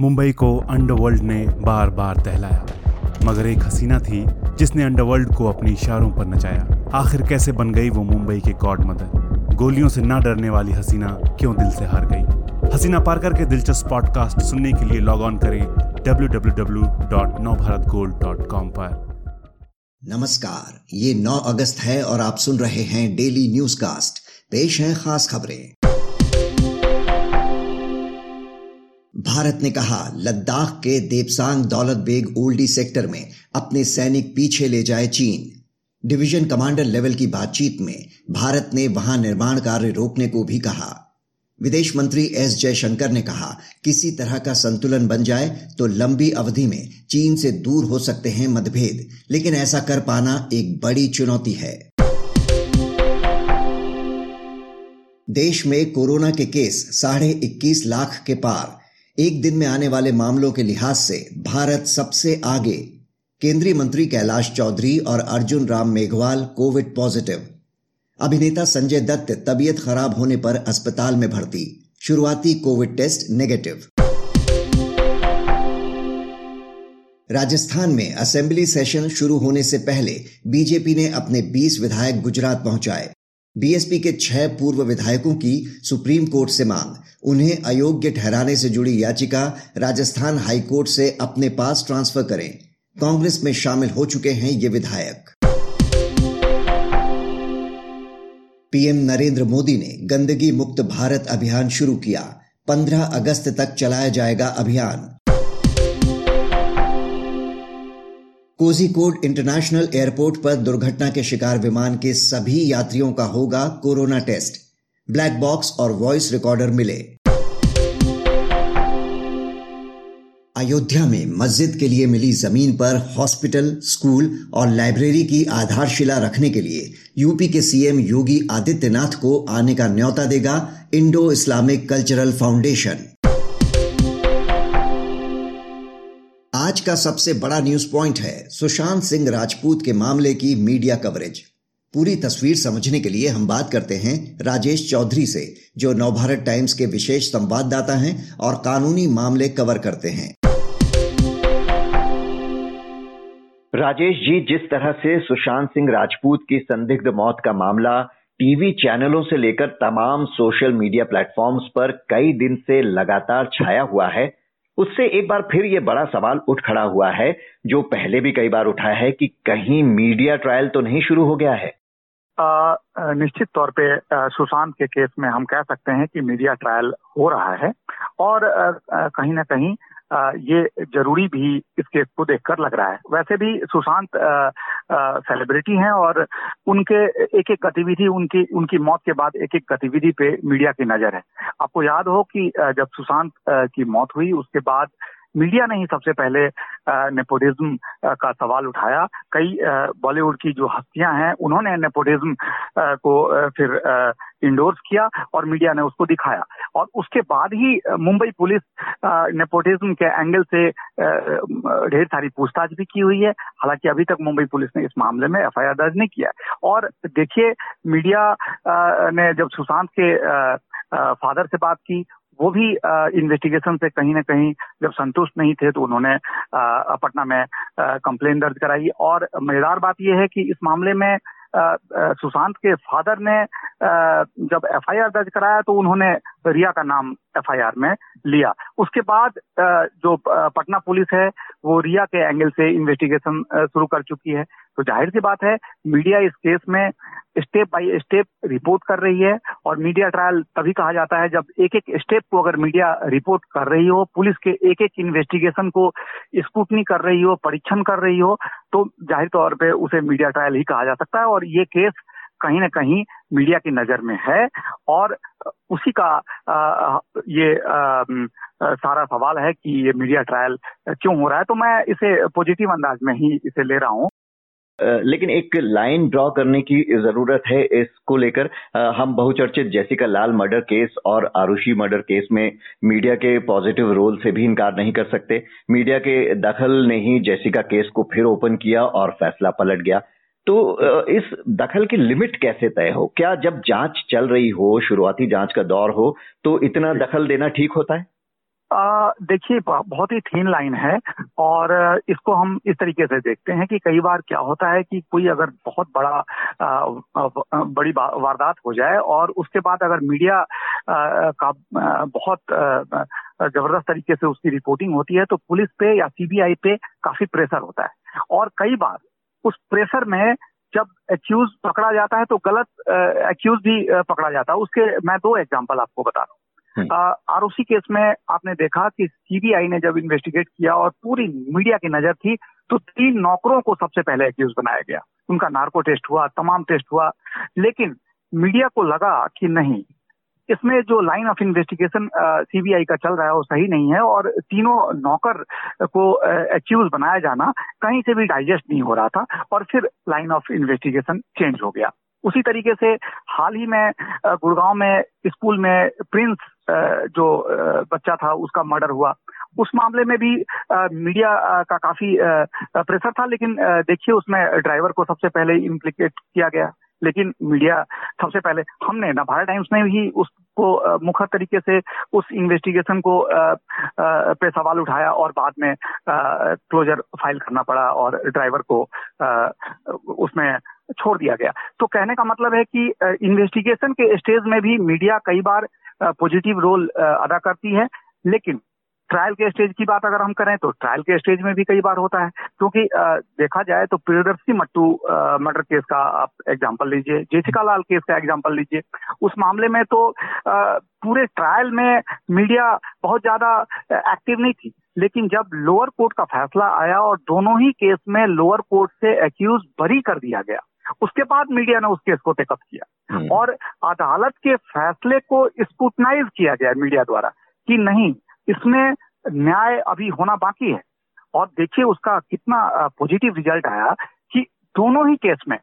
मुंबई को अंडरवर्ल्ड ने बार बार दहलाया, मगर एक हसीना थी जिसने अंडरवर्ल्ड को अपने इशारों पर नचाया। आखिर कैसे बन गई वो मुंबई के गॉड मदर गोलियों से ना डरने वाली हसीना क्यों दिल से हार गई? हसीना पारकर के दिलचस्प पॉडकास्ट सुनने के लिए लॉग ऑन करें www.navbharatgold.com पर। नमस्कार, ये 9 अगस्त है और आप सुन रहे हैं डेली न्यूज़ कास्ट पेश है खास खबरें। भारत ने कहा, लद्दाख के देवसांग दौलत बेग ओल्डी सेक्टर में अपने सैनिक पीछे ले जाए चीन। डिवीज़न कमांडर लेवल की बातचीत में भारत ने वहाँ निर्माण कार्य रोकने को भी कहा। विदेश मंत्री एस जयशंकर ने कहा, किसी तरह का संतुलन बन जाए तो लंबी अवधि में चीन से दूर हो सकते हैं मतभेद, लेकिन ऐसा कर पाना एक बड़ी चुनौती है। देश में कोरोना के केस साढ़े इक्कीस लाख के पार एक दिन में आने वाले मामलों के लिहाज से भारत सबसे आगे। केंद्रीय मंत्री कैलाश चौधरी और अर्जुन राम मेघवाल कोविड पॉजिटिव। अभिनेता संजय दत्त तबीयत खराब होने पर अस्पताल में भर्ती। शुरुआती कोविड टेस्ट नेगेटिव। राजस्थान में असेंबली सेशन शुरू होने से पहले बीजेपी ने अपने 20 विधायक गुजरात पहुँचाए। बीएसपी के छह पूर्व विधायकों की सुप्रीम कोर्ट से मांग। उन्हें अयोग्य ठहराने से जुड़ी याचिका राजस्थान हाईकोर्ट से अपने पास ट्रांसफ़र करें। कांग्रेस में शामिल हो चुके हैं ये विधायक। पीएम नरेंद्र मोदी ने गंदगी मुक्त भारत अभियान शुरू किया। 15 अगस्त तक चलाया जाएगा अभियान। कोझीकोड इंटरनेशनल एयरपोर्ट पर दुर्घटना के शिकार विमान के सभी यात्रियों का होगा कोरोना टेस्ट। ब्लैक बॉक्स और वॉइस रिकॉर्डर मिले। अयोध्या में मस्जिद के लिए मिली ज़मीन पर हॉस्पिटल, स्कूल और लाइब्रेरी की आधारशिला रखने के लिए यूपी के सीएम योगी आदित्यनाथ को आने का न्यौता देगा इंडो इस्लामिक कल्चरल फाउंडेशन। आज का सबसे बड़ा न्यूज़ पॉइंट है सुशांत सिंह राजपूत के मामले की मीडिया कवरेज पूरी तस्वीर समझने के लिए हम बात करते हैं राजेश चौधरी से, जो नवभारत टाइम्स के विशेष संवाददाता हैं और कानूनी मामले कवर करते हैं। राजेश जी, जिस तरह से सुशांत सिंह राजपूत की संदिग्ध मौत का मामला टीवी चैनलों से लेकर तमाम सोशल मीडिया प्लेटफॉर्म्स पर कई दिन से लगातार छाया हुआ है उससे एक बार फिर ये बड़ा सवाल उठ खड़ा हुआ है जो पहले भी कई बार उठा है कि कहीं मीडिया ट्रायल तो नहीं शुरू हो गया है। आ, निश्चित तौर पे सुशांत के केस में हम कह सकते हैं कि मीडिया ट्रायल हो रहा है और आ, कहीं ना कहीं ये ज़रूरी भी इस केस को देखकर लग रहा है। वैसे भी सुशांत सेलिब्रिटी हैं और उनके एक एक गतिविधि, उनकी उनकी मौत के बाद एक एक गतिविधि पे मीडिया की नज़र है। आपको याद हो कि जब सुशांत की मौत हुई, उसके बाद मीडिया ने ही सबसे पहले नेपोटिज्म का सवाल उठाया। कई बॉलीवुड की जो हस्तियाँ हैं, उन्होंने नेपोटिज्म को फिर इंडोर्स किया और मीडिया ने उसको दिखाया। और उसके बाद ही मुंबई पुलिस नेपोटिज्म के एंगल से ढेर सारी पूछताछ भी की हुई है। हालाँकि अभी तक मुंबई पुलिस ने इस मामले में एफआईआर दर्ज नहीं किया और देखिए, मीडिया ने जब सुशांत के फादर से बात की वो भी इन्वेस्टिगेशन से कहीं ना कहीं जब संतुष्ट नहीं थे तो उन्होंने पटना में कंप्लेन दर्ज कराई। और मज़ेदार बात यह है कि इस मामले में सुशांत के फादर ने जब एफआईआर दर्ज कराया तो उन्होंने रिया का नाम एफआईआर में लिया। उसके बाद जो पटना पुलिस है, वो रिया के एंगल से इन्वेस्टिगेशन शुरू कर चुकी है। तो ज़ाहिर सी बात है मीडिया इस केस में स्टेप बाय स्टेप रिपोर्ट कर रही है और मीडिया ट्रायल तभी कहा जाता है जब एक एक स्टेप को अगर मीडिया रिपोर्ट कर रही हो, पुलिस के एक एक इन्वेस्टिगेशन को स्कूटनी कर रही हो, परीक्षण कर रही हो तो ज़ाहिर तौर पे उसे मीडिया ट्रायल ही कहा जा सकता है। और ये केस कहीं ना कहीं मीडिया की नज़र में है और उसी का आ, ये आ, सारा सवाल है कि ये मीडिया ट्रायल क्यों हो रहा है? तो मैं इसे पॉजिटिव अंदाज में ही इसे ले रहा हूँ। लेकिन एक लाइन ड्रॉ करने की ज़रूरत है इसको लेकर। हम बहुचर्चित जैसिका लाल मर्डर केस और आरुषि मर्डर केस में मीडिया के पॉजिटिव रोल से भी इनकार नहीं कर सकते। मीडिया के दखल ने ही जैसिका केस को फिर ओपन किया और फैसला पलट गया। तो इस दखल की लिमिट कैसे तय हो? क्या जब जाँच चल रही हो शुरुआती जाँच का दौर हो तो इतना दखल देना ठीक होता है? देखिए बहुत ही थीन लाइन है और इसको हम इस तरीके से देखते हैं कि कई बार क्या होता है कि कोई अगर बहुत बड़ा बड़ी वारदात हो जाए और उसके बाद अगर मीडिया का बहुत ज़बरदस्त तरीके से उसकी रिपोर्टिंग होती है तो पुलिस पे या सीबीआई पे काफ़ी प्रेशर होता है। और कई बार उस प्रेशर में जब एक्यूज पकड़ा जाता है तो गलत एक्यूज भी पकड़ा जाता है। उसके मैं दो एग्ज़ाम्पल आपको बता रहा हूँ आरओसी केस में आपने देखा कि सीबीआई ने जब इन्वेस्टिगेट किया और पूरी मीडिया की नज़र थी तो तीन नौकरों को सबसे पहले एक्यूज बनाया गया। उनका नार्को टेस्ट हुआ तमाम टेस्ट हुआ लेकिन मीडिया को लगा कि नहीं इसमें जो लाइन ऑफ़ इन्वेस्टिगेशन सीबीआई का चल रहा है, वो सही नहीं है और तीनों नौकर को एक्यूज बनाया जाना कहीं से भी डाइजेस्ट नहीं हो रहा था और फिर लाइन ऑफ़ इन्वेस्टिगेशन चेंज हो गया। उसी तरीके से हाल ही में गुड़गांव में, स्कूल में प्रिंस जो बच्चा था, उसका मर्डर हुआ। उस मामले में भी मीडिया का काफ़ी प्रेशर था, लेकिन देखिए उसमें ड्राइवर को सबसे पहले इम्प्लीकेट किया गया। लेकिन मीडिया सबसे पहले, हमने ना, भारत टाइम्स ने भी उसको मुखर तरीके से उस इन्वेस्टिगेशन को पे सवाल उठाया और बाद में क्लोजर फ़ाइल करना पड़ा और ड्राइवर को उसमें छोड़ दिया गया। तो कहने का मतलब है कि इन्वेस्टिगेशन के स्टेज में भी मीडिया कई बार पॉजिटिव रोल अदा करती है, लेकिन ट्रायल के स्टेज की बात अगर हम करें तो ट्रायल के स्टेज में भी कई बार होता है। क्योंकि देखा जाए तो प्रियदर्शी मट्टू मर्डर केस का आप एग्ज़ाम्पल लीजिए जेसिका लाल केस का एग्ज़ाम्पल लीजिए। उस मामले में तो पूरे ट्रायल में मीडिया बहुत ज़्यादा एक्टिव नहीं थी। लेकिन जब लोअर कोर्ट का फैसला आया और दोनों ही केस में लोअर कोर्ट से एक्यूज बरी कर दिया गया उसके बाद मीडिया ने उस केस को टेकअप किया। हम्म। और अदालत के फैसले को स्कूटनाइज किया गया मीडिया द्वारा कि नहीं इसमें न्याय अभी होना बाकी है। और देखिए उसका कितना पॉजिटिव रिज़ल्ट आया कि दोनों ही केस में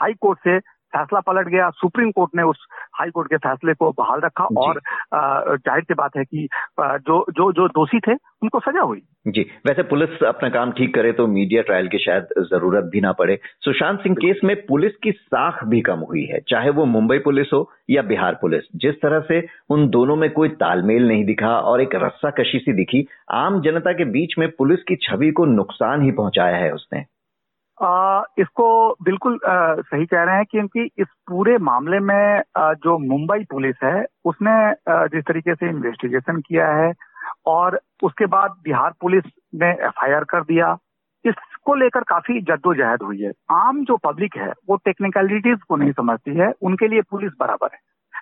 हाई कोर्ट से फैसला पलट गया सुप्रीम कोर्ट ने उस हाई कोर्ट के फैसले को बहाल रखा और ज़ाहिर सी बात है कि जो जो जो दोषी थे उनको सजा हुई। जी वैसे पुलिस अपना काम ठीक करे तो मीडिया ट्रायल की शायद ज़रूरत भी ना पड़े। सुशांत सिंह केस में पुलिस की साख भी कम हुई है चाहे वो मुंबई पुलिस हो या बिहार पुलिस। जिस तरह से उन दोनों में कोई तालमेल नहीं दिखा और एक रस्सा कशी सी दिखी आम जनता के बीच में पुलिस की छवि को नुकसान ही पहुँचाया है उसने। आ, इसको बिल्कुल आ, सही कह रहे हैं क्योंकि इस पूरे मामले में आ, जो मुंबई पुलिस है उसने आ, जिस तरीके से इन्वेस्टिगेशन किया है और उसके बाद बिहार पुलिस ने एफआईआर कर दिया इसको लेकर काफ़ी जद्दोजहद हुई है। आम जो पब्लिक है वो टेक्निकलिटीज को नहीं समझती है उनके लिए पुलिस बराबर है।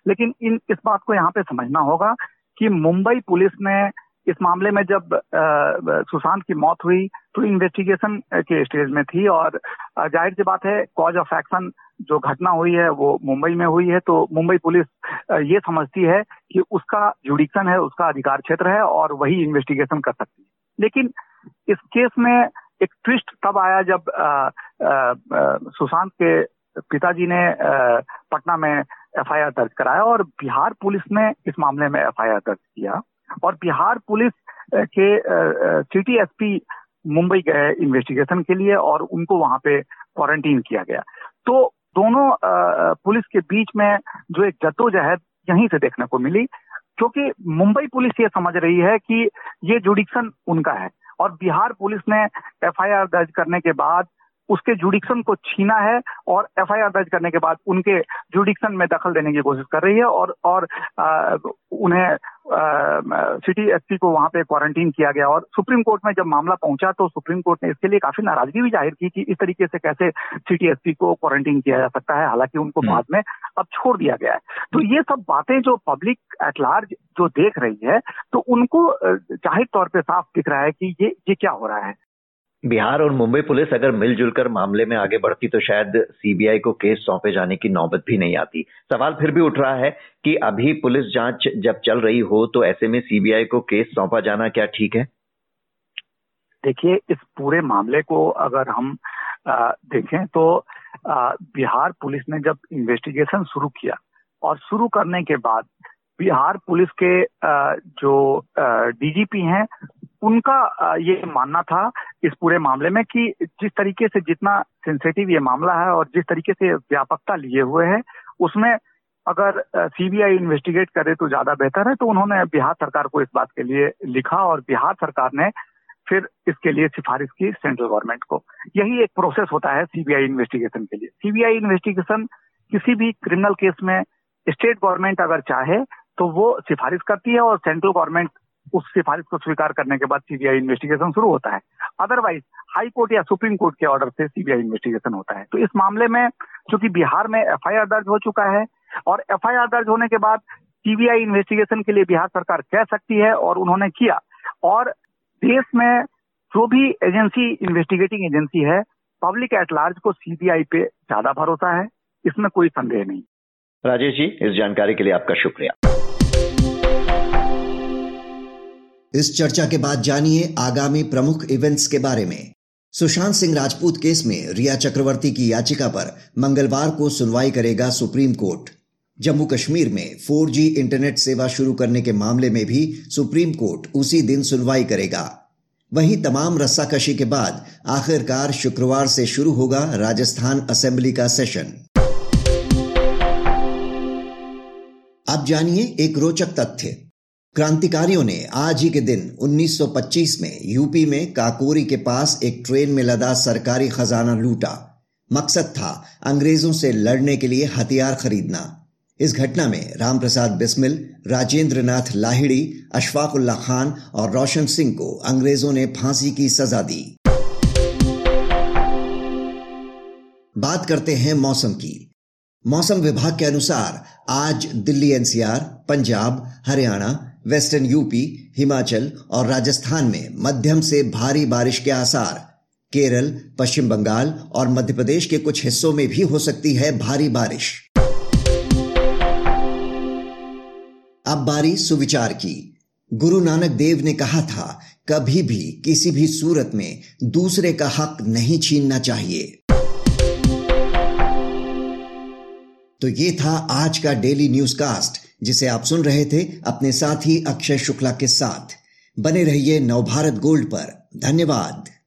लेकिन इन इस बात को यहाँ पे समझना होगा कि मुंबई पुलिस ने इस मामले में जब सुशांत की मौत हुई तो इन्वेस्टिगेशन के स्टेज में थी और ज़ाहिर सी बात है कॉज ऑफ़ एक्शन जो घटना हुई है, वो मुंबई में हुई है तो मुंबई पुलिस ये समझती है कि उसका जुडिक्शन है, उसका अधिकार क्षेत्र है और वही इन्वेस्टिगेशन कर सकती है। लेकिन इस केस में एक ट्विस्ट तब आया जब सुशांत के पिताजी ने पटना में एफआईआर दर्ज कराया और बिहार पुलिस ने इस मामले में एफआईआर दर्ज किया। और बिहार पुलिस के सिटी एसपी मुंबई गए इन्वेस्टिगेशन के लिए और उनको वहाँ पे क्वारंटीन किया गया। तो दोनों पुलिस के बीच में जो एक जद्दोजहद यहीं से देखने को मिली, क्योंकि मुंबई पुलिस ये समझ रही है कि ये जुडिक्शन उनका है। और बिहार पुलिस ने एफआईआर दर्ज करने के बाद उसके जुडिक्शन को छीना है और एफआईआर दर्ज करने के बाद उनके जुडिक्शन में दखल देने की कोशिश कर रही है और और आ, उन्हें सिटी एसपी को वहाँ पे क्वारंटीन किया गया और सुप्रीम कोर्ट में जब मामला पहुँचा तो सुप्रीम कोर्ट ने इसके लिए काफ़ी नाराज़गी भी ज़ाहिर की कि इस तरीके से कैसे सिटी एसपी को क्वारंटीन किया जा सकता है हालाँकि उनको हम्म। बाद में अब छोड़ दिया गया है तो ये सब बातें जो पब्लिक एट लार्ज जो देख रही है तो उनको ज़ाहिर तौर पर साफ़ दिख रहा है कि ये ये क्या हो रहा है बिहार और मुंबई पुलिस अगर मिलजुल कर मामले में आगे बढ़ती तो शायद सीबीआई को केस सौंपे जाने की नौबत भी नहीं आती। सवाल फिर भी उठ रहा है कि अभी पुलिस जाँच जब चल रही हो तो ऐसे में सीबीआई को केस सौंपा जाना क्या ठीक है? देखिए इस पूरे मामले को अगर हम आ, देखें तो आ, बिहार पुलिस ने जब इन्वेस्टिगेशन शुरू किया और शुरू करने के बाद बिहार पुलिस के जो डीजीपी हैं उनका ये मानना था इस पूरे मामले में कि जिस तरीके से जितना सेंसिटिव ये मामला है और जिस तरीके से व्यापकता लिए हुए है, उसमें अगर सीबीआई इन्वेस्टिगेट करे तो ज़्यादा बेहतर है। तो उन्होंने बिहार सरकार को इस बात के लिए लिखा और बिहार सरकार ने फिर इसके लिए सिफारिश की सेंट्रल गवर्नमेंट को। यही एक प्रोसेस होता है सीबीआई इन्वेस्टिगेशन के लिए। सीबीआई इन्वेस्टिगेशन किसी भी क्रिमिनल केस में स्टेट गवर्नमेंट अगर चाहे तो वो सिफारिश करती है और सेंट्रल गवर्नमेंट उस सिफारिश को स्वीकार करने के बाद सीबीआई इन्वेस्टिगेशन शुरू होता है। अदरवाइज़ हाई कोर्ट या सुप्रीम कोर्ट के ऑर्डर से सीबीआई इन्वेस्टिगेशन होता है। तो इस मामले में, चूँकि बिहार में एफआईआर दर्ज हो चुका है, और एफआईआर दर्ज होने के बाद सीबीआई इन्वेस्टिगेशन के लिए बिहार सरकार कह सकती है और उन्होंने किया। और देश में जो भी एजेंसी इन्वेस्टिगेटिंग एजेंसी है पब्लिक एट लार्ज को सीबीआई पे ज़्यादा भरोसा है। इसमें कोई संदेह नहीं। राजेश जी, इस जानकारी के लिए आपका शुक्रिया। इस चर्चा के बाद जानिए आगामी प्रमुख इवेंट्स के बारे में। सुशांत सिंह राजपूत केस में रिया चक्रवर्ती की याचिका पर मंगलवार को सुनवाई करेगा सुप्रीम कोर्ट। जम्मू कश्मीर में 4G इंटरनेट सेवा शुरू करने के मामले में भी सुप्रीम कोर्ट उसी दिन सुनवाई करेगा। वहीं तमाम रस्साकशी के बाद आखिरकार शुक्रवार से शुरू होगा राजस्थान असेंबली का सेशन। अब जानिए एक रोचक तथ्य। क्रांतिकारियों ने आज ही के दिन 1925 में यूपी में काकोरी के पास एक ट्रेन में लदा सरकारी खजाना लूटा। मकसद था अंग्रेज़ों से लड़ने के लिए हथियार खरीदना। इस घटना में रामप्रसाद बिस्मिल राजेंद्र नाथ लाहिड़ी अशफाकुल्ला खान और रोशन सिंह को अंग्रेज़ों ने फांसी की सजा दी। बात करते हैं मौसम की। मौसम विभाग के अनुसार आज Delhi NCR, Punjab, Haryana western UP, Himachal और राजस्थान में मध्यम से भारी बारिश के आसार। केरल, पश्चिम बंगाल और मध्य प्रदेश के कुछ हिस्सों में भी हो सकती है भारी बारिश। अब बारी सुविचार की। गुरु नानक देव ने कहा था, कभी भी किसी भी सूरत में दूसरे का हक नहीं छीनना चाहिए। तो ये था आज का डेली न्यूज़ कास्ट जिसे आप सुन रहे थे अपने साथी अक्षय शुक्ला के साथ। बने रहिए नवभारत गोल्ड पर। धन्यवाद।